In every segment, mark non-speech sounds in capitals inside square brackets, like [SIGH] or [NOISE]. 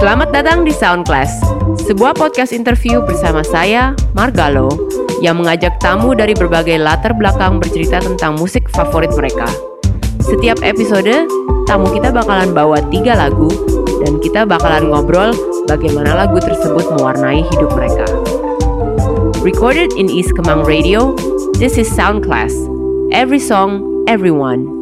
Selamat datang di Sound Class, sebuah podcast interview bersama saya, Margalo, yang mengajak tamu dari berbagai latar belakang bercerita tentang musik favorit mereka. Setiap episode, tamu kita bakalan bawa tiga lagu, dan kita bakalan ngobrol bagaimana lagu tersebut mewarnai hidup mereka. Recorded in East Kemang Radio, this is Sound Class. Every song, everyone.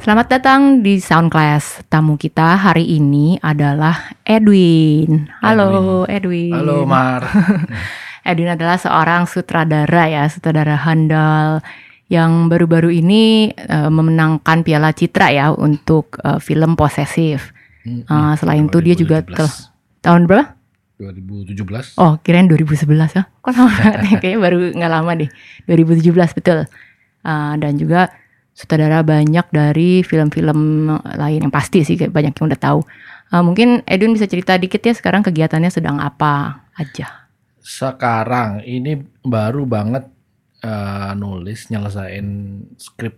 Selamat datang di Sound Class. Tamu kita hari ini adalah Edwin. Halo Edwin. Halo Mar. [LAUGHS] Edwin adalah seorang sutradara ya, sutradara handal yang baru-baru ini uh, memenangkan Piala Citra ya untuk uh, film Posesif. Hmm, Uh, selain itu dia juga 2017. tel- tahun berapa? 2017. Oh, kirain 2011 ya. Kok lama banget [LAUGHS] ya? Kayaknya baru nggak lama deh. 2017 betul. Uh, dan juga sutradara banyak dari film-film lain yang pasti sih kayak banyak yang udah tahu. Uh, mungkin Edwin bisa cerita dikit ya sekarang kegiatannya sedang apa aja. Sekarang ini baru banget eh, nulis nyelesain skrip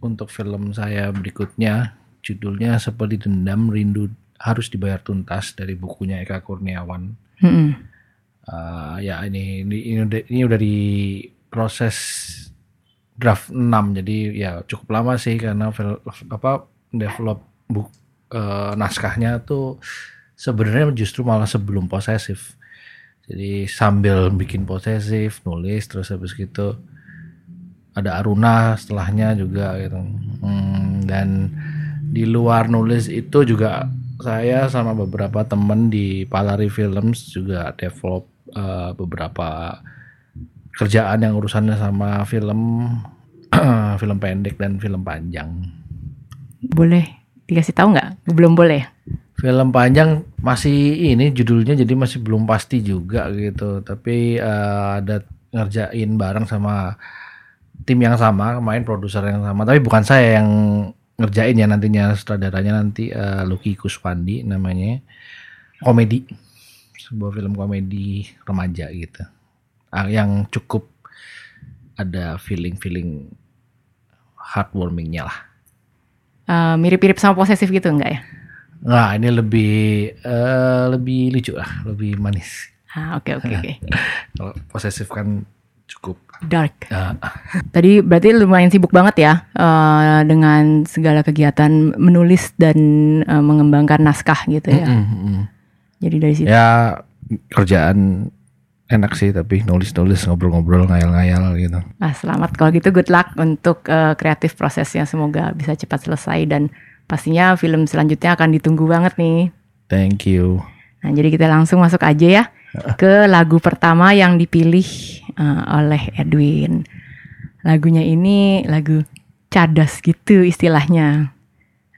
untuk film saya berikutnya. Judulnya Seperti Dendam Rindu Harus Dibayar Tuntas dari bukunya Eka Kurniawan. Mm-mm. Eh, ya ini ini ini udah, ini udah di proses draft 6 jadi ya cukup lama sih karena apa develop buk eh, naskahnya tuh sebenarnya justru malah sebelum posesif. Jadi sambil bikin posesif nulis terus habis gitu ada Aruna setelahnya juga gitu. Hmm, dan di luar nulis itu juga saya sama beberapa temen di Palari Films juga develop eh, beberapa kerjaan yang urusannya sama film [CLEARS THROAT] film pendek dan film panjang. Boleh dikasih tahu nggak? Belum boleh. Film panjang masih ini judulnya jadi masih belum pasti juga gitu. Tapi eh, ada ngerjain bareng sama tim yang sama, main produser yang sama. Tapi bukan saya yang ngerjain ya nantinya sutradaranya nanti eh, Lucky Kuspandi namanya. Komedi. Sebuah film komedi remaja gitu. Ah, yang cukup ada feeling-feeling heartwarmingnya lah. Uh, mirip-mirip sama posesif gitu enggak ya? Nah ini lebih eh, lebih lucu lah, lebih manis. Ah, oke oke oke. [LAUGHS] Kalau posesif kan cukup. Dark. eh, Tadi berarti lumayan sibuk banget ya eh, dengan segala kegiatan menulis dan eh, mengembangkan naskah gitu ya. mm, mm, mm. Jadi dari situ. Ya kerjaan enak sih tapi nulis-nulis ngobrol-ngobrol ngayal-ngayal gitu. Nah, selamat kalau gitu good luck untuk eh, kreatif prosesnya semoga bisa cepat selesai dan pastinya film selanjutnya akan ditunggu banget nih. Thank you. Nah, jadi kita langsung masuk aja ya ke lagu pertama yang dipilih eh, oleh Edwin. Lagunya ini lagu cadas gitu istilahnya.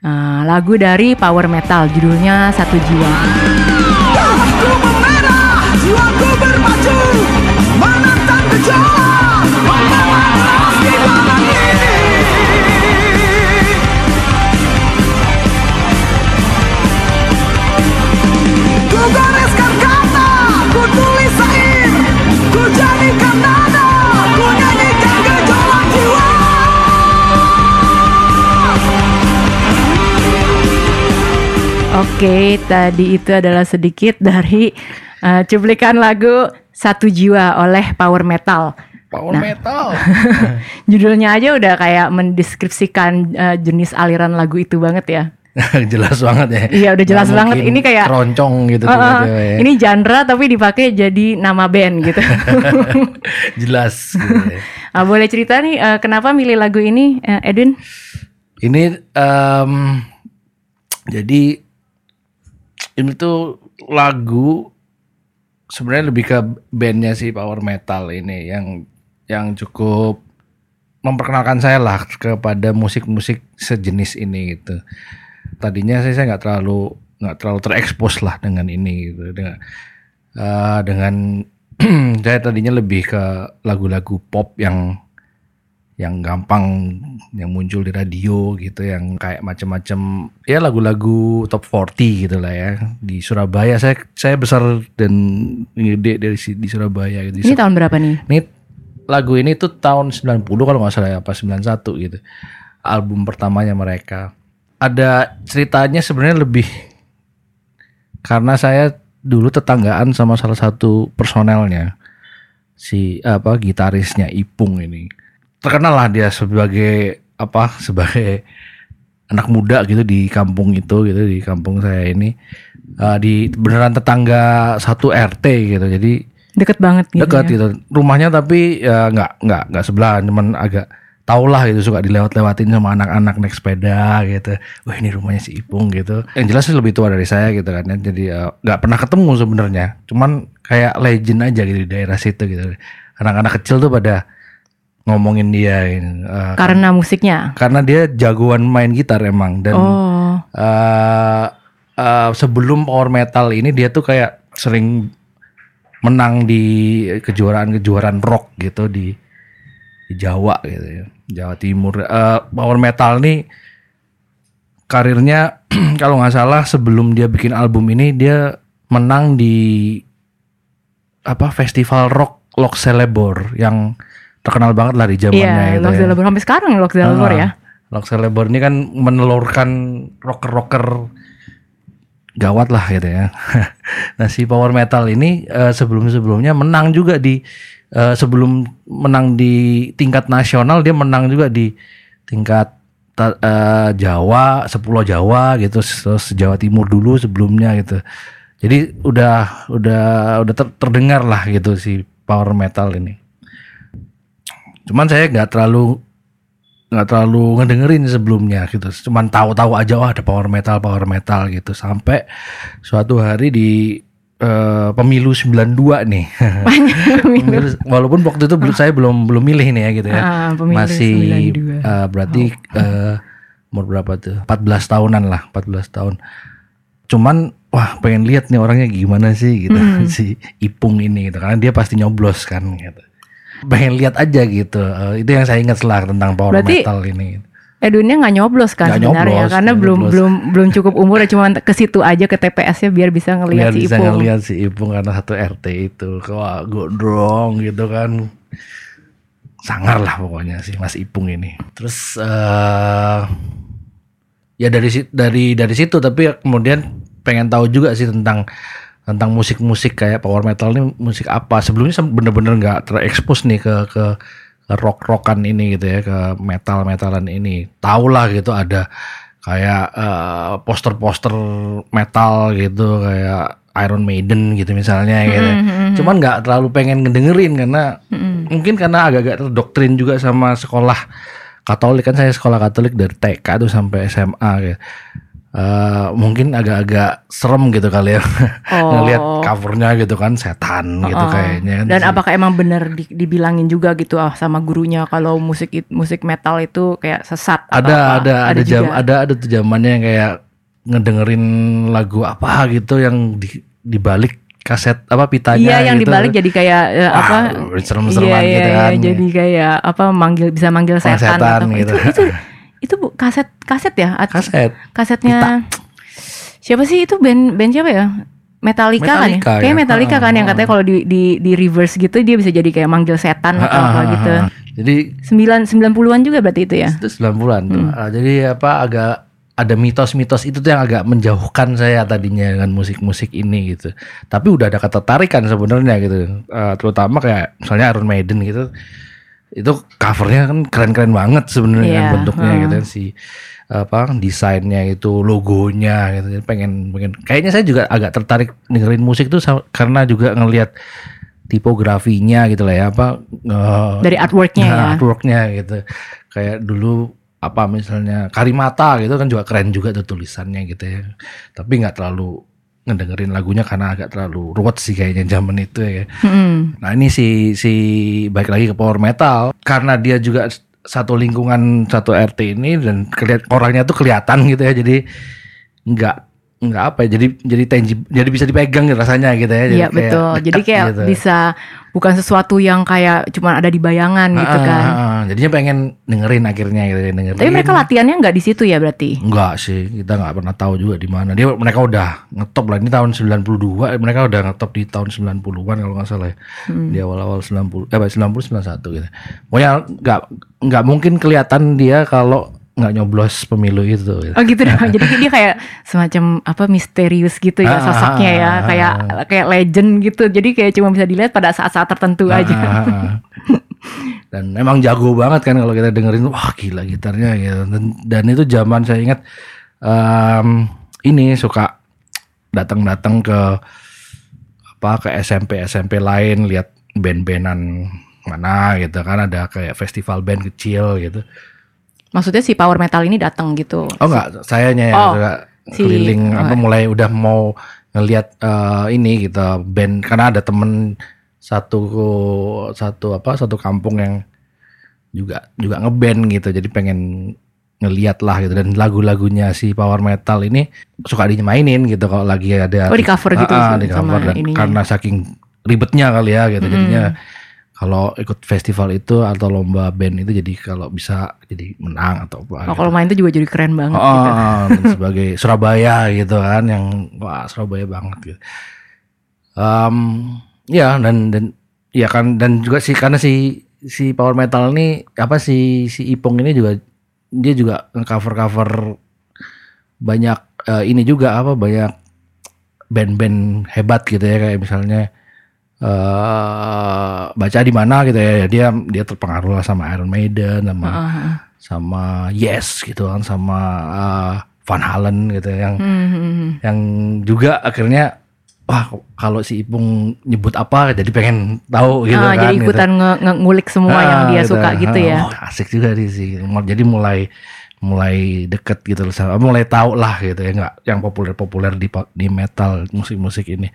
Eh, lagu dari power metal judulnya Satu Jiwa. Oke, tadi itu adalah sedikit dari eh, cuplikan lagu Satu Jiwa oleh Power Metal. Power Nah. metal. [LAUGHS] Judulnya aja udah kayak mendeskripsikan eh, jenis aliran lagu itu banget ya. [LAUGHS] jelas banget ya. Iya, udah jelas Nggak banget. Ini kayak- keroncong gitu Uh, uh, ya. ini genre tapi dipakai jadi nama band gitu. [LAUGHS] jelas. gitu ya. Ah, boleh cerita nih eh, kenapa milih lagu ini, eh, Edwin? Ini em, jadi ini tuh lagu sebenarnya lebih ke bandnya si power metal ini yang yang cukup memperkenalkan saya lah kepada musik-musik sejenis ini gitu. Tadinya saya saya nggak terlalu nggak terlalu terekspos lah dengan ini gitu dengan eh, dengan [CLEARS THROAT] saya tadinya lebih ke lagu-lagu pop yang yang gampang yang muncul di radio gitu yang kayak macam-macam ya lagu-lagu top 40 gitu lah ya di Surabaya saya saya besar dan gede dari si- di Surabaya gitu Ini tahun berapa nih? ini lagu ini tuh tahun 90 kalau nggak salah ya, apa 91 gitu. Album pertamanya mereka. Ada ceritanya sebenarnya lebih karena saya dulu tetanggaan sama salah satu personelnya si apa gitarisnya Ipung ini terkenal lah dia sebagai apa sebagai anak muda gitu di kampung itu gitu di kampung saya ini Eh, di beneran tetangga satu RT gitu jadi Deket banget gitu. dekat ya. gitu rumahnya tapi ya nggak nggak nggak sebelah cuman agak tau lah gitu suka dilewat-lewatin sama anak-anak naik sepeda gitu wah ini rumahnya si Ipung gitu yang jelas sih lebih tua dari saya gitu kan ya. jadi ya, nggak pernah ketemu sebenarnya cuman kayak legend aja gitu di daerah situ gitu anak-anak kecil tuh pada ngomongin dia. Eh, Karena musiknya. karena dia jagoan main gitar emang dan Oh. eh eh, sebelum power metal ini dia tuh kayak sering menang di kejuaraan-kejuaraan rock gitu di, di Jawa gitu ya Jawa Timur Eh, power metal nih karirnya [CLEARS THROAT] kalau nggak salah sebelum dia bikin album ini dia menang di apa festival rock Lock Celebor yang terkenal banget lah di zamannya Iya, gitu Lock ya. Zelabor. Sampai sekarang Lock Zelabor Ah, ya. Lock Celebor ini kan menelurkan rocker-rocker gawat lah gitu ya. [LAUGHS] nah si power metal ini eh, sebelum-sebelumnya menang juga di eh, sebelum menang di tingkat nasional dia menang juga di tingkat eh, Jawa, Sepulau Jawa gitu, terus Jawa Timur dulu sebelumnya gitu. Jadi udah udah udah ter- terdengar lah gitu si power metal ini. Cuman saya nggak terlalu nggak terlalu ngedengerin sebelumnya gitu. Cuman tahu-tahu aja wah ada power metal, power metal gitu. Sampai suatu hari di eh, pemilu 92 nih. [LAUGHS] Pemilu- Walaupun waktu itu belum saya belum belum milih nih ya gitu ya. Ah, Masih 92. eh, berarti eh, umur berapa tuh? 14 tahunan lah, 14 tahun. Cuman wah pengen lihat nih orangnya gimana sih gitu [LAUGHS] si Ipung ini gitu karena dia pasti nyoblos kan gitu. Pengen lihat aja gitu. Eh, itu yang saya ingat lah tentang power Berarti- metal ini. Edwinnya nggak nyoblos kan Nggak sebenarnya nyoblos, karena nggak belum nyoblos. belum belum cukup umur ya cuma ke situ aja ke TPS-nya biar bisa ngelihat biar si bisa Ipung. ngeliat si Ipung karena satu RT itu wah gondrong gitu kan sangar lah pokoknya sih Mas Ipung ini terus eh ya dari dari dari situ tapi kemudian pengen tahu juga sih tentang tentang musik-musik kayak power metal ini musik apa? Sebelumnya bener-bener nggak terekspos nih ke ke ke rock-rockan ini gitu ya ke metal-metalan ini. Tahu lah gitu ada kayak eh, poster-poster metal gitu kayak Iron Maiden gitu misalnya gitu. Cuman nggak terlalu pengen ngedengerin karena mungkin karena agak-agak terdoktrin juga sama sekolah Katolik. Kan saya sekolah Katolik dari TK tuh sampai SMA gitu. Eh, mungkin agak-agak serem gitu kali ya [LAUGHS] Oh. ngelihat covernya gitu kan setan gitu Oh. kayaknya kan Dan apakah emang benar di- dibilangin juga gitu ah sama gurunya kalau musik musik metal itu kayak sesat atau ada apa? ada ada jam juga. ada ada tuh zamannya yang kayak ngedengerin lagu apa gitu yang di dibalik kaset apa pitanya Iya yang gitu. dibalik jadi kayak Wah, apa serem-sereman iya, gitu iya, kan. jadi kayak apa manggil bisa manggil setan, setan atau- gitu. itu itu itu bu, kaset kaset ya kaset kasetnya siapa sih itu band band siapa ya Metallica, kan ya Metallica kayak ya. Metallica kan yang Ah. katanya kalau di, di di reverse gitu dia bisa jadi kayak manggil setan atau Ah, apa ah, gitu jadi sembilan sembilan puluhan juga berarti itu ya itu 90-an tuh. Hmm. Jadi apa agak ada mitos-mitos itu tuh yang agak menjauhkan saya tadinya dengan musik-musik ini gitu. Tapi udah ada ketertarikan sebenarnya gitu. Eh, terutama kayak misalnya Iron Maiden gitu. Itu covernya kan keren-keren banget sebenarnya kan Iya, bentuknya hmm. gitu kan si apa desainnya itu logonya gitu Jadi pengen pengen kayaknya saya juga agak tertarik dengerin musik tuh karena juga ngelihat tipografinya gitu lah ya apa dari artworknya ya Nah, artworknya gitu. Kayak dulu apa misalnya Karimata gitu kan juga keren juga tuh tulisannya gitu ya. Tapi nggak terlalu ngedengerin lagunya karena agak terlalu ruwet sih kayaknya zaman itu ya. Mm-mm. Nah ini si si baik lagi ke power metal karena dia juga satu lingkungan satu RT ini dan kelihat orangnya tuh kelihatan gitu ya. Jadi nggak nggak apa ya jadi jadi tangible jadi bisa dipegang gitu rasanya gitu ya. Iya betul. Jadi kayak gitu. bisa bukan sesuatu yang kayak cuma ada di bayangan gitu kan. ah, ah. Jadinya pengen dengerin akhirnya gitu dengerin. Tapi mereka latihannya nggak di situ ya berarti. Enggak sih, kita nggak pernah tahu juga di mana. Dia mereka udah ngetop lah ini tahun 92, mereka udah ngetop di tahun 90-an kalau nggak salah ya. Di awal-awal 90 eh 90 91 gitu. Pokoknya nggak nggak mungkin kelihatan dia kalau nggak nyoblos pemilu itu. gitu. Oh gitu dong. [LAUGHS] [LAUGHS] Jadi dia kayak semacam apa misterius gitu ya Ah, sosoknya ya, ah, kayak ah. kayak legend gitu. Jadi kayak cuma bisa dilihat pada saat-saat tertentu aja. [LAUGHS] Dan emang jago banget kan kalau kita dengerin wah gila gitarnya gitu. Dan, dan itu zaman saya ingat em, ini suka datang-datang ke apa ke SMP SMP lain lihat band-bandan mana gitu kan ada kayak festival band kecil gitu. Maksudnya si power metal ini datang gitu. Oh enggak, sayanya ya Oh, si- keliling oh. apa mulai udah mau ngelihat eh, ini gitu band karena ada temen satu satu apa satu kampung yang juga juga ngeband gitu jadi pengen ngeliat lah gitu dan lagu-lagunya si power metal ini suka dimainin gitu kalau lagi ada Oh, di cover gitu ah, di sama cover dan ininya. karena saking ribetnya kali ya gitu jadinya kalau ikut festival itu atau lomba band itu jadi kalau bisa jadi menang atau apa Oh, gitu. kalau main tuh juga jadi keren banget Oh, gitu. dan [LAUGHS] sebagai Surabaya gitu kan yang wah Surabaya banget gitu. Em, ya dan dan ya kan dan juga sih karena si si power metal ini apa si si Ipong ini juga dia juga cover cover banyak eh, ini juga apa banyak band-band hebat gitu ya kayak misalnya eh baca di mana gitu ya dia dia terpengaruh lah sama Iron Maiden sama Ah, ah. sama Yes gitu kan sama uh, Van Halen gitu yang Hmm, hmm, yang juga akhirnya wah kalau si Ipung nyebut apa jadi pengen tahu gitu Ah, kan jadi gitu. ikutan nge- nge- ngulik semua yang Ah, dia suka gitu Ah, ya. oh, asik juga sih jadi mulai mulai deket gitu loh sama mulai tahu lah gitu ya nggak yang populer populer di di metal musik musik ini.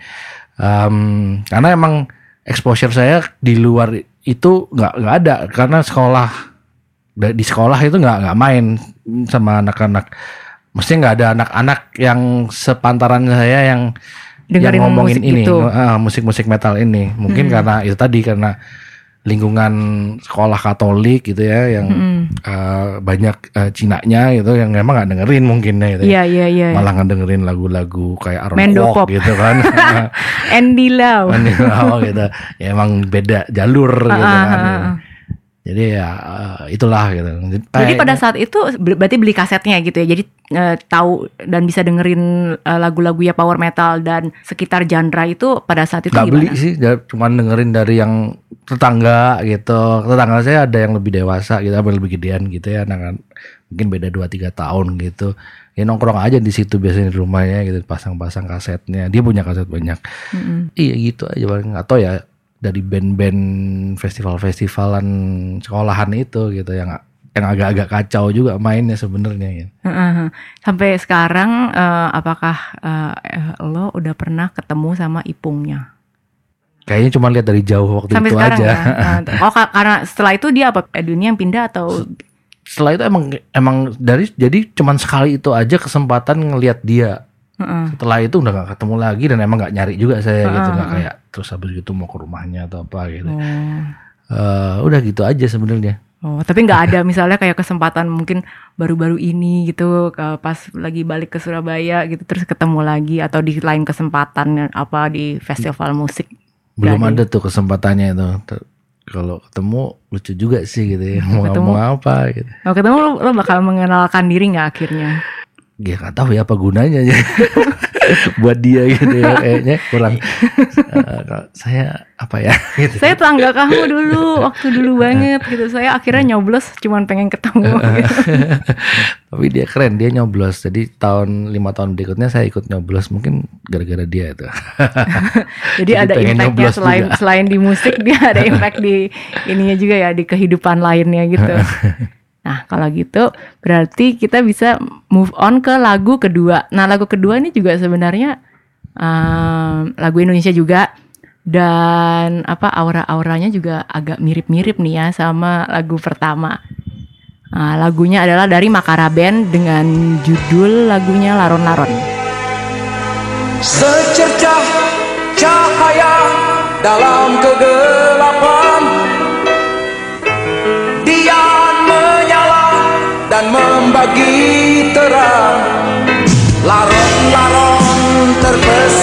Em, karena emang exposure saya di luar itu nggak nggak ada karena sekolah di sekolah itu nggak nggak main sama anak-anak. Mestinya nggak ada anak-anak yang sepantaran saya yang Dengerin yang ngomongin musik ini gitu. musik-musik metal ini. Mungkin karena itu tadi karena lingkungan sekolah Katolik gitu ya yang Hmm. eh, banyak eh, Cinanya gitu yang memang nggak dengerin mungkin ya gitu ya. Iya iya iya. malah ngedengerin lagu-lagu kayak Aaron Mendo Kwok pop. gitu kan [LAUGHS] Andy Lau. oh, gitu ya emang beda jalur gitu Ah, kan ah, ah, ah. Jadi ya eh, itulah gitu. Jadi pada saat itu ber- berarti beli kasetnya gitu ya. Jadi eh, tahu dan bisa dengerin eh, lagu-lagu ya power metal dan sekitar genre itu pada saat itu nggak beli sih cuman dengerin dari yang tetangga gitu. Tetangga saya ada yang lebih dewasa gitu apa lebih gedean gitu ya nah kan mungkin beda 2-3 tahun gitu. Ya nongkrong aja di situ biasanya di rumahnya gitu pasang-pasang kasetnya. Dia punya kaset banyak. Mm-mm. iya gitu aja paling. Atau ya dari band-band festival-festivalan sekolahan itu gitu yang yang agak-agak kacau juga mainnya sebenarnya ya. Heeh. Sampai sekarang eh, apakah eh, lo udah pernah ketemu sama ipungnya? Kayaknya cuma lihat dari jauh waktu Sampai itu sekarang aja. ya. [LAUGHS] Eh, Oh ka- karena setelah itu dia apa? Dunia yang pindah atau? setelah itu emang emang dari jadi cuman sekali itu aja kesempatan ngelihat dia Heeh. setelah itu udah nggak ketemu lagi dan emang nggak nyari juga saya gitu Ah, nggak ah. kayak terus habis itu mau ke rumahnya atau apa gitu Oh. Eh, udah gitu aja sebenarnya Oh, tapi nggak ada misalnya kayak kesempatan mungkin baru-baru ini gitu pas lagi balik ke Surabaya gitu terus ketemu lagi atau di lain kesempatan apa di festival musik. belum ada tuh kesempatannya itu kalau ketemu lucu juga sih gitu ya mau Ketemu. ngomong apa gitu Kalau ketemu lo, lo bakal mengenalkan diri nggak akhirnya? Ya nggak tahu ya apa gunanya aja [LAUGHS] buat dia gitu ya kayaknya kurang eh, kalau saya apa ya [LAUGHS] gitu Saya tetangga kamu dulu waktu dulu banget gitu. Saya akhirnya nyoblos cuman pengen ketemu. gitu. [LAUGHS] Tapi dia keren, dia nyoblos. Jadi tahun lima tahun berikutnya saya ikut nyoblos mungkin gara-gara dia itu. Jadi Jadi ada impactnya selain juga. selain di musik dia ada impact di ininya juga ya di kehidupan lainnya gitu. Nah kalau gitu berarti kita bisa move on ke lagu kedua. Nah lagu kedua ini juga sebenarnya um, lagu Indonesia juga dan apa aura-auranya juga agak mirip-mirip nih ya sama lagu pertama. Nah, lagunya adalah dari Makara Band dengan judul lagunya Laron Laron. Secercah cahaya dalam kegelapan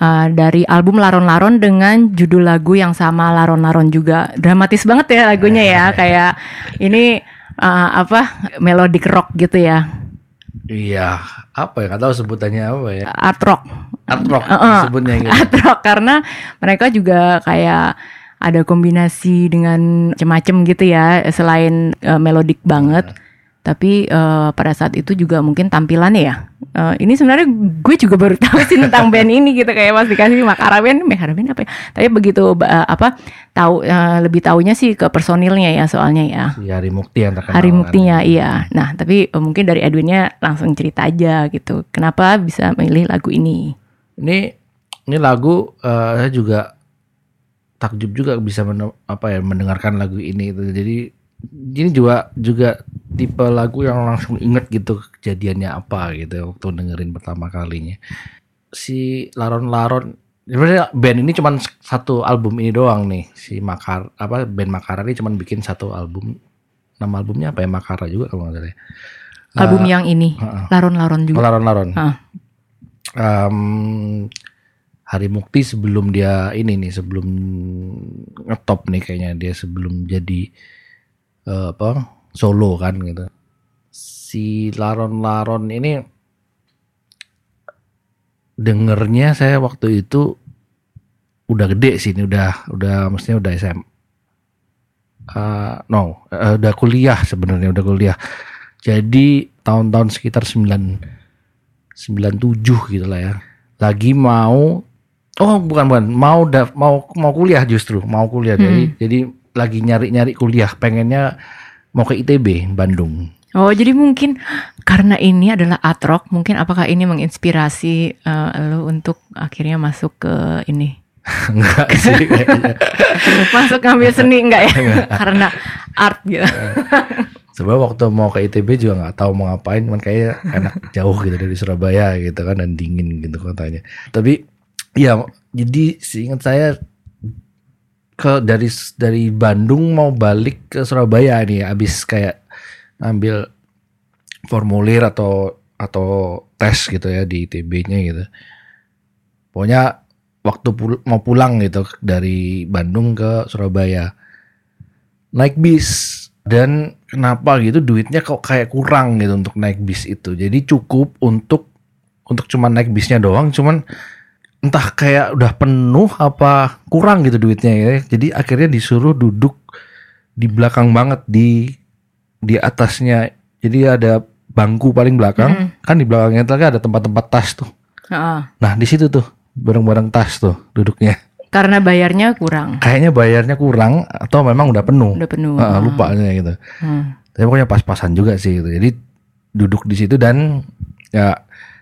uh, dari album Laron-Laron dengan judul lagu yang sama Laron-Laron juga. Dramatis banget ya lagunya ya, [LAUGHS] kayak ini uh, apa melodic rock gitu ya, Iya, apa ya? Gak tahu sebutannya apa ya. art rock. Art rock Heeh. sebutnya gitu. [LAUGHS] Art rock karena mereka juga kayak ada kombinasi dengan macem-macem gitu ya, selain uh, melodik banget. Tapi uh, pada saat itu juga mungkin tampilannya ya. Uh, ini sebenarnya gue juga baru [LAUGHS] tahu sih tentang band ini gitu kayak pas dikasih Makara Band, Makara Band apa ya? Tapi begitu uh, apa tahu uh, lebih taunya sih ke personilnya ya soalnya ya. Si Hari Mukti yang terkenal. Hari kan. Muktinya iya. Nah, tapi uh, mungkin dari Edwinnya langsung cerita aja gitu. Kenapa bisa milih lagu ini? Ini ini lagu eh, saya juga takjub juga bisa men- apa ya mendengarkan lagu ini gitu. Jadi ini juga juga tipe lagu yang langsung inget gitu kejadiannya apa gitu waktu dengerin pertama kalinya. Si Laron Laron sebenarnya band ini cuman satu album ini doang nih si Makar apa band Makara ini cuman bikin satu album nama albumnya apa ya Makara juga kalau nggak salah ya. Album yang ini, heeh. Laron-Laron Oh, juga. Laron-Laron. Ah. Em, Hari Mukti sebelum dia ini nih sebelum ngetop nih kayaknya dia sebelum jadi eh, apa solo kan gitu. Si Laron Laron ini dengernya saya waktu itu udah gede sih ini udah udah mestinya udah SM. Eh, no, eh, udah kuliah sebenarnya udah kuliah. Jadi tahun-tahun sekitar 9 97 gitu lah ya. Lagi mau oh bukan bukan mau da, mau mau kuliah justru, mau kuliah. Jadi jadi lagi nyari-nyari kuliah, pengennya mau ke ITB Bandung. Oh, jadi mungkin karena ini adalah art rock, mungkin apakah ini menginspirasi eh, lo untuk akhirnya masuk ke ini? [LAUGHS] Enggak sih kayaknya. [LAUGHS] masuk ngambil seni enggak ya? [LAUGHS] karena art gitu. Sebenarnya waktu mau ke ITB juga nggak tahu mau ngapain, cuman kayaknya enak jauh gitu dari Surabaya gitu kan dan dingin gitu kotanya. Tapi ya jadi seingat saya ke dari dari Bandung mau balik ke Surabaya nih abis kayak ambil formulir atau atau tes gitu ya di ITB-nya gitu. Pokoknya waktu pul- mau pulang gitu dari Bandung ke Surabaya. Naik bis. Dan kenapa gitu? Duitnya kok kayak kurang gitu untuk naik bis itu. Jadi cukup untuk untuk cuman naik bisnya doang. Cuman entah kayak udah penuh apa kurang gitu duitnya ya jadi akhirnya disuruh duduk di belakang banget di di atasnya jadi ada bangku paling belakang kan di belakangnya itu ada tempat-tempat tas tuh Heeh. nah di situ tuh bareng-bareng tas tuh duduknya karena bayarnya kurang, kayaknya bayarnya kurang atau memang udah penuh udah penuh. Ah. lupa aja gitu Hmm. tapi pokoknya pas-pasan juga sih gitu. Jadi duduk di situ dan ya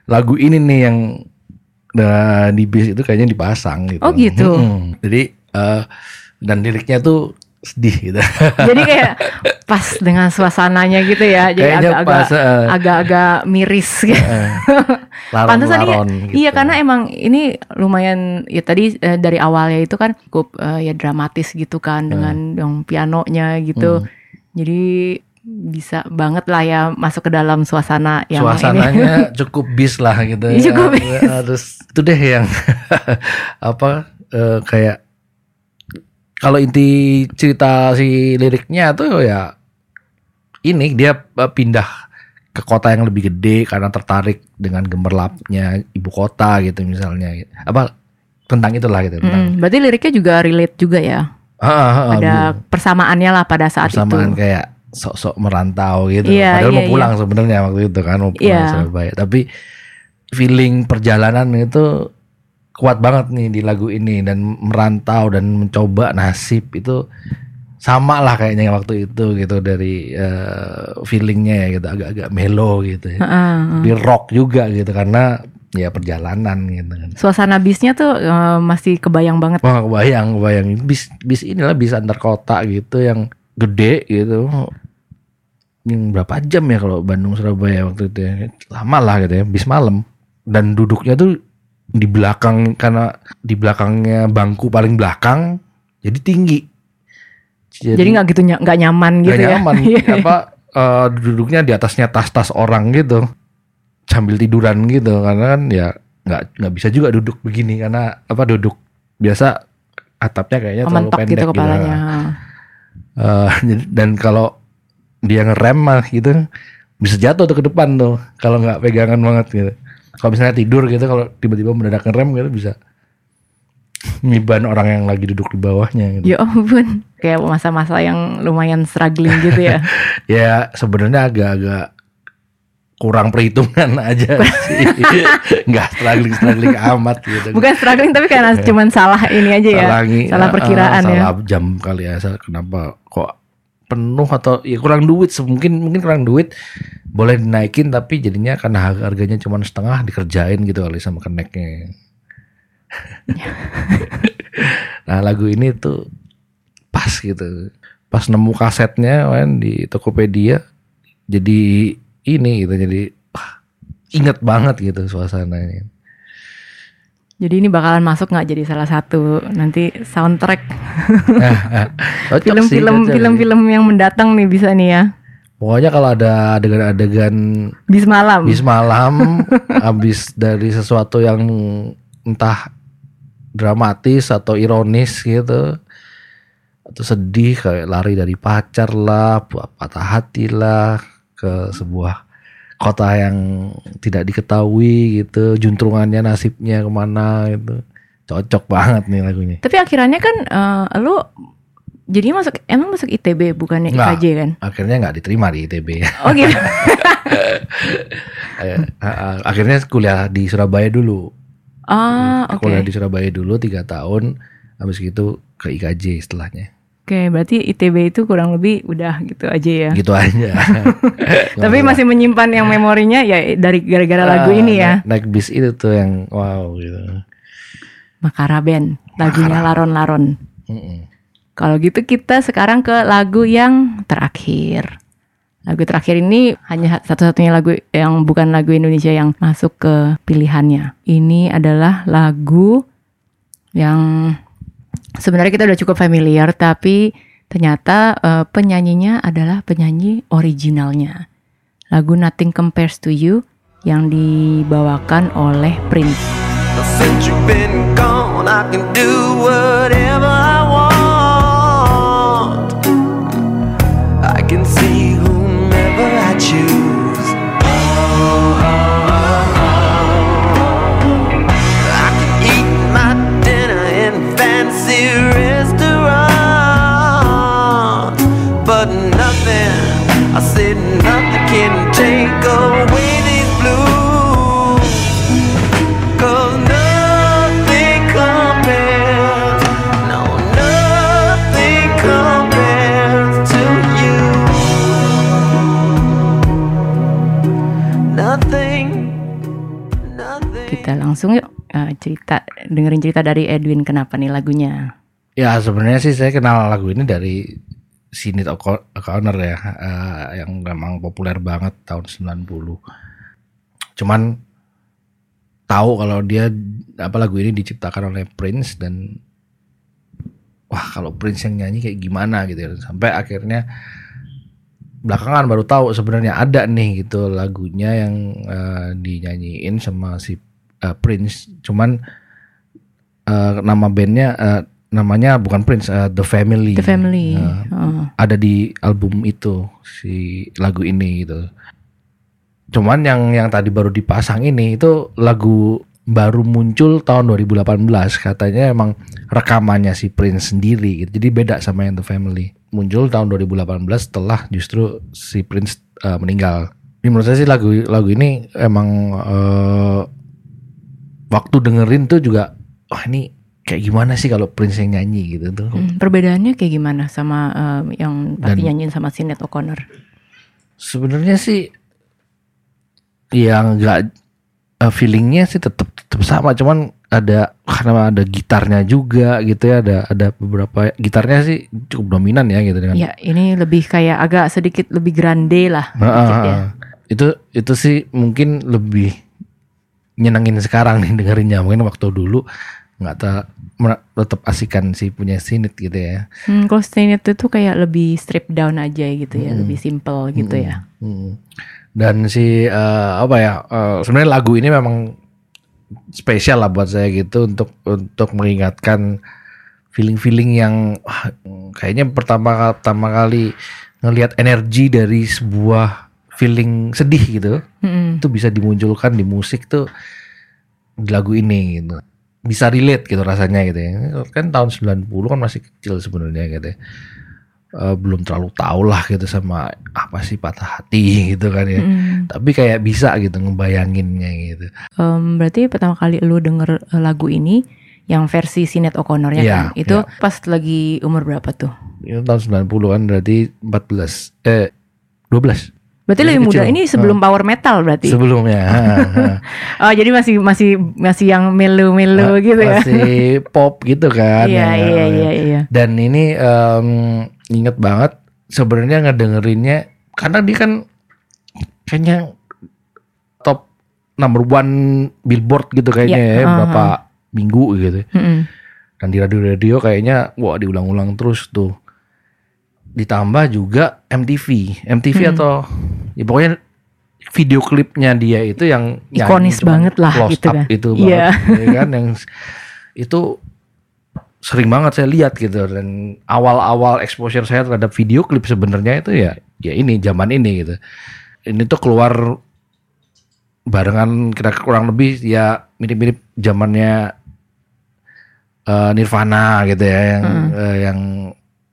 lagu ini nih yang uh, di bis itu kayaknya dipasang gitu. Oh, gitu. Mm-mm. Jadi eh, dan liriknya tuh sedih gitu. [LAUGHS] Jadi kayak pas dengan suasananya gitu ya, jadi Kayaknya agak-agak pas, eh. agak-agak miris gitu. [LAUGHS] Pantesan iya, gitu. iya karena emang ini lumayan ya tadi eh, dari awalnya itu kan cukup eh, ya dramatis gitu kan dengan yang pianonya gitu. Hmm. Jadi bisa banget lah ya masuk ke dalam suasana yang ini. suasananya [LAUGHS] cukup bis lah gitu Iya, cukup bis. Ya, Terus itu deh yang [LAUGHS] apa eh, kayak kalau inti cerita si liriknya tuh ya ini dia eh, pindah ke kota yang lebih gede karena tertarik dengan gemerlapnya ibu kota gitu misalnya apa tentang itulah gitu tentang Hmm, berarti liriknya juga relate juga ya. Ah, ah, ah, Ada persamaannya lah pada saat bersamaan itu. kayak sok-sok merantau gitu. Iya, Padahal iya, mau pulang sebenarnya waktu itu kan mau pulang Iya. ke Surabaya. Tapi feeling perjalanan itu kuat banget nih di lagu ini dan merantau dan mencoba nasib itu sama lah kayaknya waktu itu gitu dari eh, feelingnya ya gitu agak-agak melo gitu ya. Heeh. Di rock juga gitu karena ya perjalanan gitu kan. Suasana bisnya tuh eh, masih kebayang banget. Wah kebayang, kebayang bis bis inilah bis antar kota gitu yang gede gitu. Yang berapa jam ya kalau Bandung Surabaya waktu itu ya? Lama lah gitu ya, bis malam. Dan duduknya tuh di belakang karena di belakangnya bangku paling belakang jadi tinggi. Jadi nggak gitu nggak nyaman gitu ya. nyaman [LAUGHS] Iya. apa eh, duduknya di atasnya tas-tas orang gitu sambil tiduran gitu karena kan ya nggak nggak bisa juga duduk begini karena apa duduk biasa atapnya kayaknya terlalu Mentok pendek gitu kepalanya. Eh, [LAUGHS] jadi- dan kalau dia ngerem mah gitu bisa jatuh tuh ke depan tuh kalau nggak pegangan banget gitu kalau misalnya tidur gitu kalau tiba-tiba mendadak ngerem gitu bisa ngiban orang yang lagi duduk di bawahnya gitu. Ya ampun, kayak masa-masa yang lumayan struggling gitu ya. [LAUGHS] ya sebenarnya agak-agak kurang perhitungan [LAUGHS] aja sih [LAUGHS] nggak struggling struggling amat gitu Bukan struggling tapi karena cuman salah ini aja ya. Salah salah eh, perkiraan eh, ya. salah jam kali ya kenapa kok penuh atau ya kurang duit mungkin mungkin kurang duit boleh dinaikin tapi jadinya karena harga- harganya cuma setengah dikerjain gitu kali sama keneknya. [LAUGHS] Nah lagu ini tuh pas gitu. Pas nemu kasetnya kan di Tokopedia jadi ini gitu jadi wah, inget banget gitu suasananya Jadi ini bakalan masuk nggak jadi salah satu nanti soundtrack [LAUGHS] Cocok sih, film-film film-film yang mendatang nih bisa nih ya. Pokoknya kalau ada adegan-adegan Bis malam. bis malam [LAUGHS] habis dari sesuatu yang entah dramatis atau ironis gitu atau sedih kayak lari dari pacar lah, patah hati lah ke sebuah kota yang tidak diketahui gitu, juntrungannya nasibnya ke mana gitu, cocok banget nih lagunya. Tapi akhirannya kan eh, lu jadi masuk emang masuk ITB bukannya Nggak. IKJ kan? Akhirnya nggak diterima di ITB. Oh gitu. [LAUGHS] Eh, Akhirnya kuliah di Surabaya dulu. Ah, oke. kuliah di Surabaya dulu tiga tahun habis gitu ke IKJ setelahnya Oke, berarti ITB itu kurang lebih udah gitu aja ya. gitu aja [LAUGHS] Tapi masih menyimpan yang memorinya ya dari gara-gara lagu Ah, ini ya. naik, naik bis itu tuh yang wow gitu Makara Band, lagunya Laron-Laron. Kalau gitu kita sekarang ke lagu yang terakhir. Lagu terakhir ini hanya satu-satunya lagu yang bukan lagu Indonesia yang masuk ke pilihannya. Ini adalah lagu yang sebenarnya kita udah cukup familiar tapi ternyata eh, penyanyinya adalah penyanyi originalnya. Lagu Nothing Compares to You yang dibawakan oleh Prince. Since you've been gone, I can do whatever I cerita dengerin cerita dari Edwin kenapa nih lagunya. ya sebenarnya sih saya kenal lagu ini dari Sinit O'Connor ya eh, yang memang populer banget tahun 90 cuman tahu kalau dia apa lagu ini diciptakan oleh Prince dan wah kalau Prince yang nyanyi kayak gimana gitu ya sampai akhirnya belakangan baru tahu sebenarnya ada nih gitu lagunya yang eh, dinyanyiin sama si eh, Prince cuman eh, nama bandnya eh, namanya bukan Prince eh, The Family The Family. Eh, Oh. ada di album itu si lagu ini gitu. Cuman yang yang tadi baru dipasang ini itu lagu baru muncul tahun 2018 katanya emang rekamannya si Prince sendiri gitu. Jadi beda sama yang The Family. Muncul tahun 2018 setelah justru si Prince eh, meninggal. Menurut saya sih lagu lagu ini emang eh, waktu dengerin tuh juga wah ini kayak gimana sih kalau Prince yang nyanyi gitu tuh. Hmm, perbedaannya kayak gimana sama eh, yang Dan- nyanyiin sama Sinet O'Connor? Sebenarnya sih yang enggak eh, feelingnya sih tetap tetap sama cuman ada karena ada gitarnya juga gitu ya ada ada beberapa gitarnya sih cukup dominan ya gitu dengan Ya, ini lebih kayak agak sedikit lebih grande lah. Dikit ah, ya. itu itu sih mungkin lebih nyenengin sekarang nih dengerinnya mungkin waktu dulu nggak mer- tetap asikan sih punya sinit gitu ya Hmm, kalau Stay itu tuh kayak lebih strip down aja gitu ya, lebih simple gitu ya. Hmm. dan si eh, apa ya eh, sebenarnya lagu ini memang spesial lah buat saya gitu untuk untuk mengingatkan feeling-feeling yang wah, kayaknya pertama pertama kali ngelihat energi dari sebuah feeling sedih gitu Mm-mm. itu bisa dimunculkan di musik tuh di lagu ini gitu bisa relate gitu rasanya gitu ya kan tahun 90 kan masih kecil sebenarnya gitu ya. Eh, belum terlalu tahu lah gitu sama apa sih patah hati gitu kan ya Mm-mm. tapi kayak bisa gitu ngebayanginnya gitu Em, berarti pertama kali lu denger eh, lagu ini yang versi Sinet O'Connor-nya Iya, kan? Itu iya. pas lagi umur berapa tuh? itu tahun 90 kan berarti 14 eh 12 Berarti lebih muda. Ini sebelum power metal berarti. sebelumnya [LAUGHS] oh, jadi masih masih masih yang melo-melo gitu ya. masih pop gitu kan Iya, ya. iya, iya, iya. dan ini em, inget banget sebenarnya ngedengerinnya karena dia kan kayaknya top number one billboard gitu kayaknya Iya, ya uh-huh. berapa minggu gitu Mm-mm. dan di radio-radio kayaknya wah diulang-ulang terus tuh ditambah juga MTV MTV Hmm. atau ya pokoknya video klipnya dia itu yang Ikonis cuman banget lah close gitu up kan. itu Iya. banget ya kan yang itu sering banget saya lihat gitu dan awal-awal exposure saya terhadap video klip sebenarnya itu ya ya ini zaman ini gitu ini tuh keluar barengan kira kurang lebih ya mirip-mirip zamannya eh, Nirvana gitu ya yang eh, yang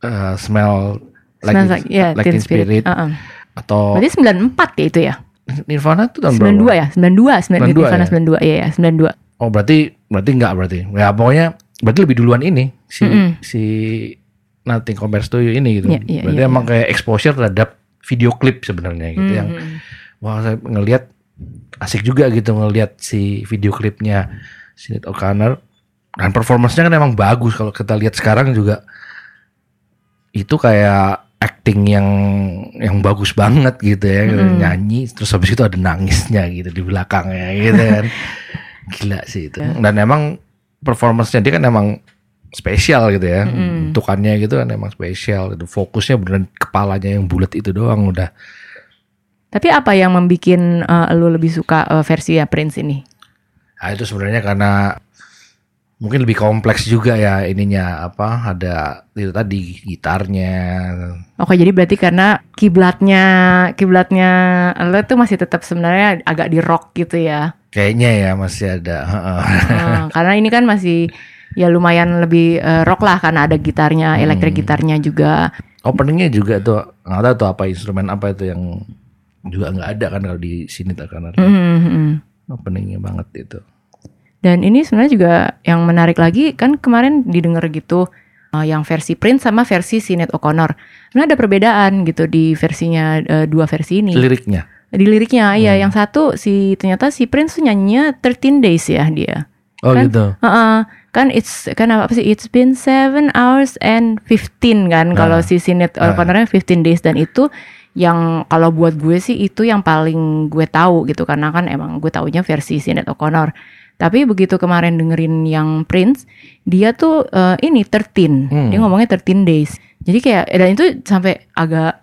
eh, smell like, like- ya, like Teen Teen Spirit, Uh-uh. atau Berarti 94 ya itu ya? Nirvana itu tahun 92 berapa? ya? 92, 92 92 Nirvana ya? 92. Iya ya, 92. Oh berarti berarti enggak berarti ya pokoknya berarti lebih duluan ini si Mm-mm. si Nothing Compares to You ini gitu. Iya, iya, berarti iya, emang kayak exposure terhadap video klip sebenarnya gitu yang Mm-mm. wah saya ngelihat asik juga gitu ngelihat si video klipnya Sinead O'Connor dan performance-nya kan emang bagus kalau kita lihat sekarang juga itu kayak acting yang yang bagus banget gitu ya Mm. nyanyi terus habis itu ada nangisnya gitu di belakangnya gitu kan. [LAUGHS] Gila sih itu. Dan emang performance-nya dia kan emang spesial gitu ya. Mm-mm. bentukannya gitu kan emang spesial itu fokusnya beneran kepalanya yang bulat itu doang udah. Tapi apa yang membuat uh, lu lebih suka uh, versi ya Prince ini? Nah, itu sebenarnya karena mungkin lebih kompleks juga ya ininya apa ada itu tadi gitarnya Oke, jadi berarti karena kiblatnya kiblatnya lo tuh masih tetap sebenarnya agak di rock gitu ya. kayaknya ya masih ada. Hmm, [LAUGHS] karena ini kan masih ya lumayan lebih eh, rock lah karena ada gitarnya, Hmm. elektrik gitarnya juga. openingnya juga tuh nggak tahu tuh apa instrumen apa itu yang juga nggak ada kan kalau di sini tak karena Hmm, hmm, hmm. openingnya banget itu Dan ini sebenarnya juga yang menarik lagi kan kemarin didengar gitu eh, yang versi Prince sama versi Sinead O'Connor. Sebenarnya ada perbedaan gitu di versinya eh, dua versi ini. liriknya Di liriknya ya Hmm. yang satu si ternyata si Prince tuh nyanyinya 13 days ya dia. oh Kan? gitu Heeh. kan it's kan apa sih it's been seven hours and 15 kan kalau Ah. si Sinead Ah. O'Connornya 15 days dan itu yang kalau buat gue sih itu yang paling gue tahu gitu karena kan emang gue taunya versi Sinead O'Connor tapi begitu kemarin dengerin yang Prince dia tuh eh, ini 13 Hmm. dia ngomongnya 13 days. Jadi kayak dan itu sampai agak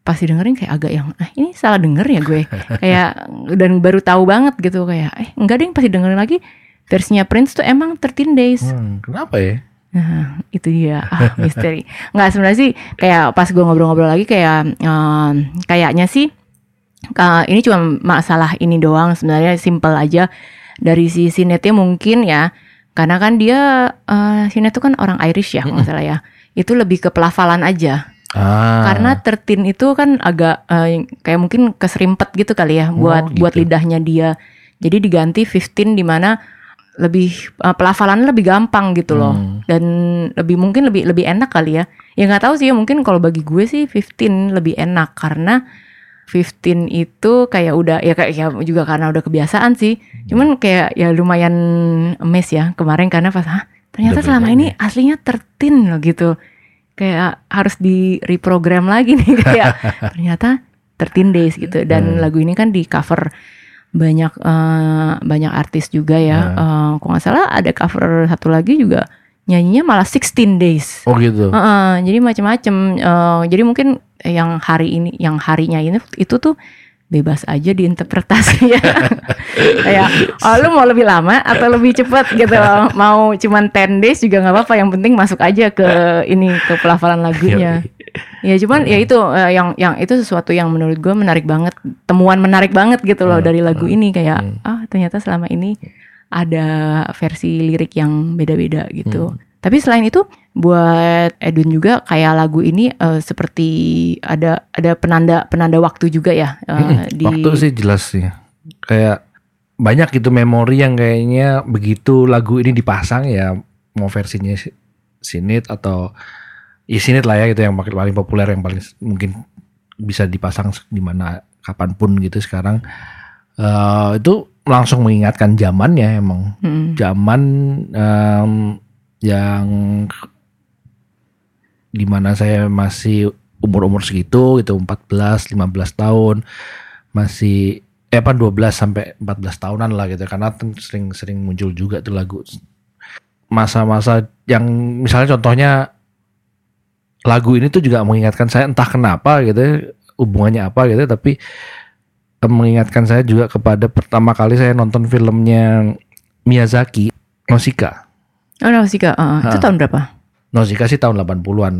pas dengerin kayak agak yang ah ini salah denger ya gue. [LAUGHS] Kayak dan baru tahu banget gitu kayak eh enggak deh pasti dengerin lagi versinya Prince tuh emang 13 days. Hmm, kenapa ya? Nah, itu dia. Ah misteri. Nggak sebenarnya sih kayak pas gue ngobrol-ngobrol lagi kayak em, kayaknya sih ka- ini cuma masalah ini doang. Sebenarnya simple aja dari si Sinetnya mungkin ya karena kan dia eh Sinet itu kan orang Irish ya kalau nggak salah ya. Itu lebih ke pelafalan aja. Ah. Karena tertin itu kan agak eh, kayak mungkin keserimpet gitu kali ya buat gitu. buat lidahnya dia. Jadi diganti 15 di mana lebih eh, pelafalannya lebih gampang gitu loh. Hmm. dan lebih mungkin lebih lebih enak kali ya. Ya nggak tahu sih ya mungkin kalau bagi gue sih 15 lebih enak karena 15 itu kayak udah ya kayak ya juga karena udah kebiasaan sih cuman kayak ya lumayan emes ya kemarin karena pas Hah, ternyata Udah selama ini aslinya 13 loh gitu kayak harus di reprogram lagi nih [LAUGHS] kayak ternyata 13 days gitu dan Hmm. lagu ini kan di cover banyak eh, banyak artis juga ya. Nah. Eh, kalau nggak salah ada cover satu lagi juga nyanyinya malah 16 days. Oh gitu. Heeh, jadi macam-macam. Eh, jadi mungkin yang hari ini, yang harinya ini itu tuh bebas aja diinterpretasi ya. [LAUGHS] Kayak, oh lu mau lebih lama atau lebih cepat gitu. Mau cuman 10 days juga nggak apa-apa. Yang penting masuk aja ke ini ke pelafalan lagunya. Ya cuman ya itu eh, yang yang itu sesuatu yang menurut gue menarik banget, temuan menarik banget gitu loh dari lagu ini kayak ah ternyata selama ini ada versi lirik yang beda-beda gitu. Tapi selain itu buat Edwin juga kayak lagu ini eh, seperti ada ada penanda penanda waktu juga ya eh, di Waktu sih jelas sih. Kayak banyak gitu memori yang kayaknya begitu lagu ini dipasang ya mau versinya si- Sinit atau ya Sinit lah ya gitu yang paling paling populer yang paling mungkin bisa dipasang di mana kapan pun gitu sekarang Eh itu langsung mengingatkan zamannya emang Mm. zaman em, yang di mana saya masih umur-umur segitu gitu 14 15 tahun masih eh apa 12 sampai 14 tahunan lah gitu. Karena sering-sering muncul juga tuh lagu masa-masa yang misalnya contohnya lagu ini tuh juga mengingatkan saya entah kenapa gitu ya, hubungannya apa gitu tapi mengingatkan saya juga kepada pertama kali saya nonton filmnya Miyazaki Nausicaa Oh Nausicaa, uh, itu Ha. tahun berapa? Nausicaa sih tahun 80-an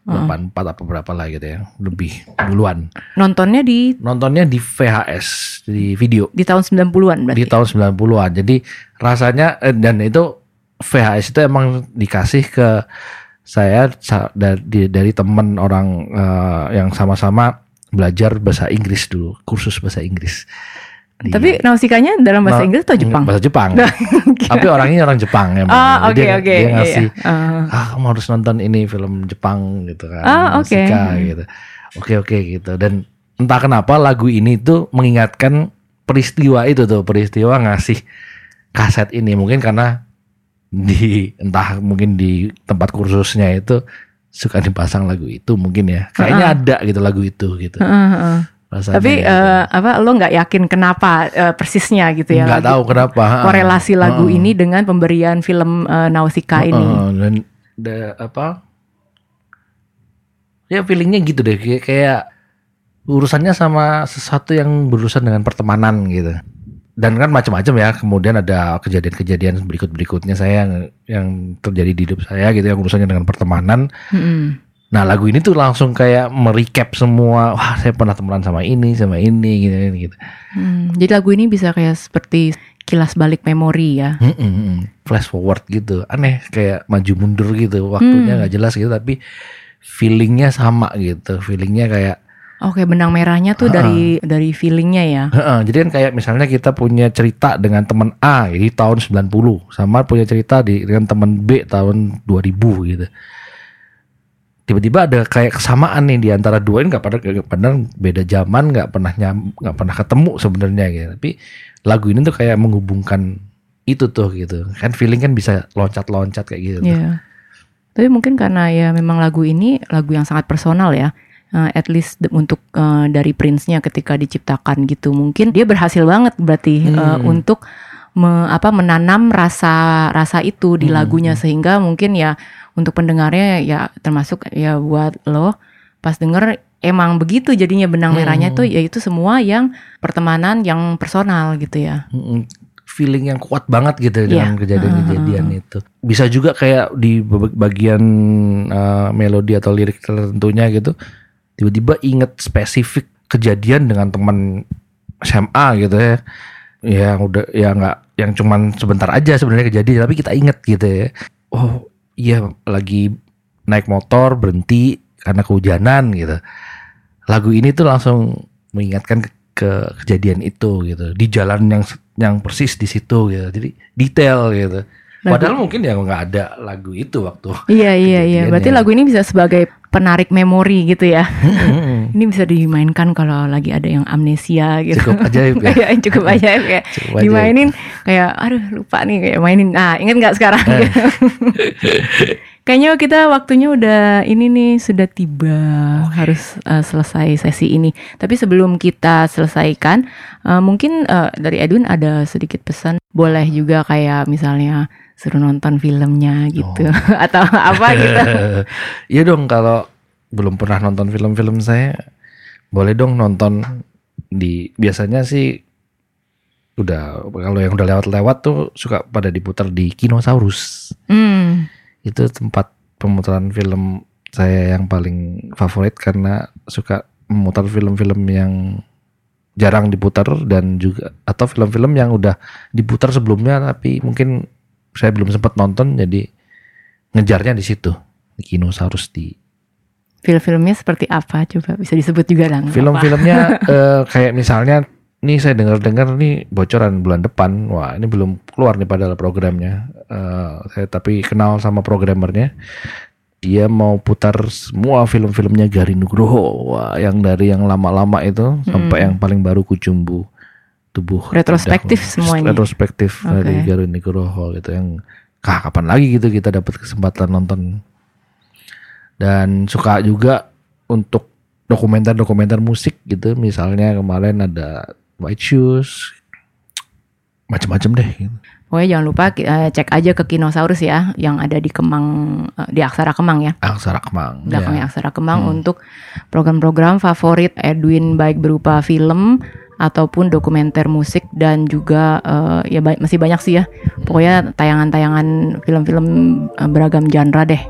84 apa berapa lah gitu ya. Lebih duluan. Nontonnya di? Nontonnya di VHS di video. Di tahun 90-an berarti. di tahun 90-an jadi rasanya eh, dan itu VHS itu emang dikasih ke saya sa- dari, dari teman orang eh, yang sama-sama belajar bahasa Inggris dulu kursus bahasa Inggris Di- Tapi Nausikanya dalam bahasa Inggris atau Jepang? bahasa Jepang [LAUGHS] tapi orangnya orang Jepang emang Ah, oke oke. dia iya, ngasih iya. Ah. ah kamu harus nonton ini film Jepang gitu kan Ah, oke. Nausicaa gitu oke oke gitu dan entah kenapa lagu ini tuh mengingatkan peristiwa itu tuh peristiwa ngasih kaset ini mungkin karena di entah mungkin di tempat kursusnya itu suka dipasang lagu itu mungkin ya kayaknya ada gitu lagu itu gitu Heeh, heeh. Rasanya Tapi gitu. eh, apa lo nggak yakin kenapa eh, persisnya gitu ya? nggak tahu kenapa ha. korelasi lagu Heeh. ini dengan pemberian film eh, Nausicaa ini. Heeh, dan da- apa ya feelingnya gitu deh kayak, kayak urusannya sama sesuatu yang berurusan dengan pertemanan gitu dan kan macam-macam ya kemudian ada kejadian-kejadian berikut-berikutnya saya yang, yang terjadi di hidup saya gitu yang urusannya dengan pertemanan Mm-mm. Nah lagu ini tuh langsung kayak merecap semua wah saya pernah temenan sama ini sama ini gitu gitu Hmm, jadi lagu ini bisa kayak seperti kilas balik memori ya. Mm-mm, mm. flash forward gitu. Aneh kayak maju mundur gitu. Waktunya nggak jelas gitu tapi feelingnya sama gitu. Feelingnya kayak Oke, benang merahnya tuh dari dari feelingnya ya. Heeh, jadi kan kayak misalnya kita punya cerita dengan teman A di tahun 90 sama punya cerita di dengan teman B tahun 2000 gitu tiba-tiba ada kayak kesamaan nih di antara dua ini nggak pernah pernah beda zaman nggak pernah nyam nggak pernah ketemu sebenarnya gitu tapi lagu ini tuh kayak menghubungkan itu tuh gitu kan feeling kan bisa loncat-loncat kayak gitu tuh. Iya. Tapi mungkin karena ya memang lagu ini lagu yang sangat personal ya. Eh, at least de- untuk eh, dari Prince-nya ketika diciptakan gitu. Mungkin dia berhasil banget berarti eh, Hmm. untuk me- apa menanam rasa rasa itu di Hmm. lagunya sehingga mungkin ya untuk pendengarnya ya termasuk ya buat lo pas denger emang begitu jadinya benang merahnya Hmm. tuh yaitu semua yang pertemanan yang personal gitu ya. Mm-mm. feeling yang kuat banget gitu Iya. dengan kejadian-kejadian itu. Bisa juga kayak di bag- bagian uh, melodi atau lirik tertentunya gitu, tiba-tiba inget spesifik kejadian dengan teman SMA gitu ya, yang udah ya nggak yang cuman sebentar aja sebenarnya kejadian, tapi kita inget gitu ya. Oh iya lagi naik motor berhenti karena kehujanan gitu. Lagu ini tuh langsung mengingatkan ke, ke kejadian itu gitu di jalan yang yang persis di situ gitu. Jadi detail gitu. Lagu- Padahal mungkin ya nggak ada lagu itu waktu. Iya iya iya. Berarti lagu ini bisa sebagai penarik memori gitu ya. Ini bisa dimainkan kalau lagi ada yang amnesia gitu. Cukup ajaib ya. [LAUGHS] Iya, cukup ajaib kayak Cukup ajaib. dimainin kayak aduh lupa nih kayak mainin. Nah, ingat nggak sekarang? Eh. [LAUGHS] Kayaknya kita waktunya udah ini nih sudah tiba harus uh, selesai sesi ini. Tapi sebelum kita selesaikan, uh, mungkin uh, dari Edwin ada sedikit pesan. Boleh juga kayak misalnya suruh nonton filmnya gitu [LAUGHS] atau apa gitu. [LAUGHS] Iya dong kalau belum pernah nonton film-film saya, boleh dong nonton di biasanya sih udah kalau yang udah lewat-lewat tuh suka pada diputar di Kinosaurus. Hmm. Itu tempat pemutaran film saya yang paling favorit karena suka memutar film-film yang jarang diputar dan juga atau film-film yang udah diputar sebelumnya tapi mungkin saya belum sempat nonton jadi ngejarnya di situ. Di Kinosaurus di Film-filmnya seperti apa? Coba bisa disebut juga lah. film-filmnya [LAUGHS] eh, kayak misalnya nih saya dengar-dengar nih bocoran bulan depan. Wah ini belum keluar nih padahal programnya. Eh, saya tapi kenal sama programmernya. Dia mau putar semua film-filmnya Gari Nugroho. Wah yang dari yang lama-lama itu sampai yang paling baru Kucumbu tubuh Retrospektif Tidak- semuanya. retrospektif dari Oke. Gari Nugroho gitu yang kah kapan lagi gitu kita dapat kesempatan nonton dan suka juga untuk dokumenter-dokumenter musik gitu misalnya kemarin ada White Shoes macam-macam deh gitu. Pokoknya jangan lupa eh, cek aja ke Kinosaurus ya yang ada di Kemang eh, di Aksara Kemang ya. Aksara Kemang belakangnya ya. Aksara Kemang untuk program-program favorit Edwin baik berupa film ataupun dokumenter musik dan juga eh, ya ba- masih banyak sih ya. Pokoknya tayangan-tayangan film-film eh, beragam genre deh.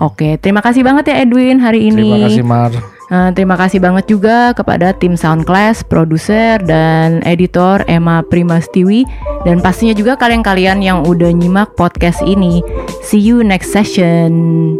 Oke, terima kasih banget ya Edwin hari ini. terima kasih Mar Eh, terima kasih banget juga kepada tim Soundclass, produser dan editor Emma Primastiwi dan pastinya juga kalian-kalian yang udah nyimak podcast ini. See you next session.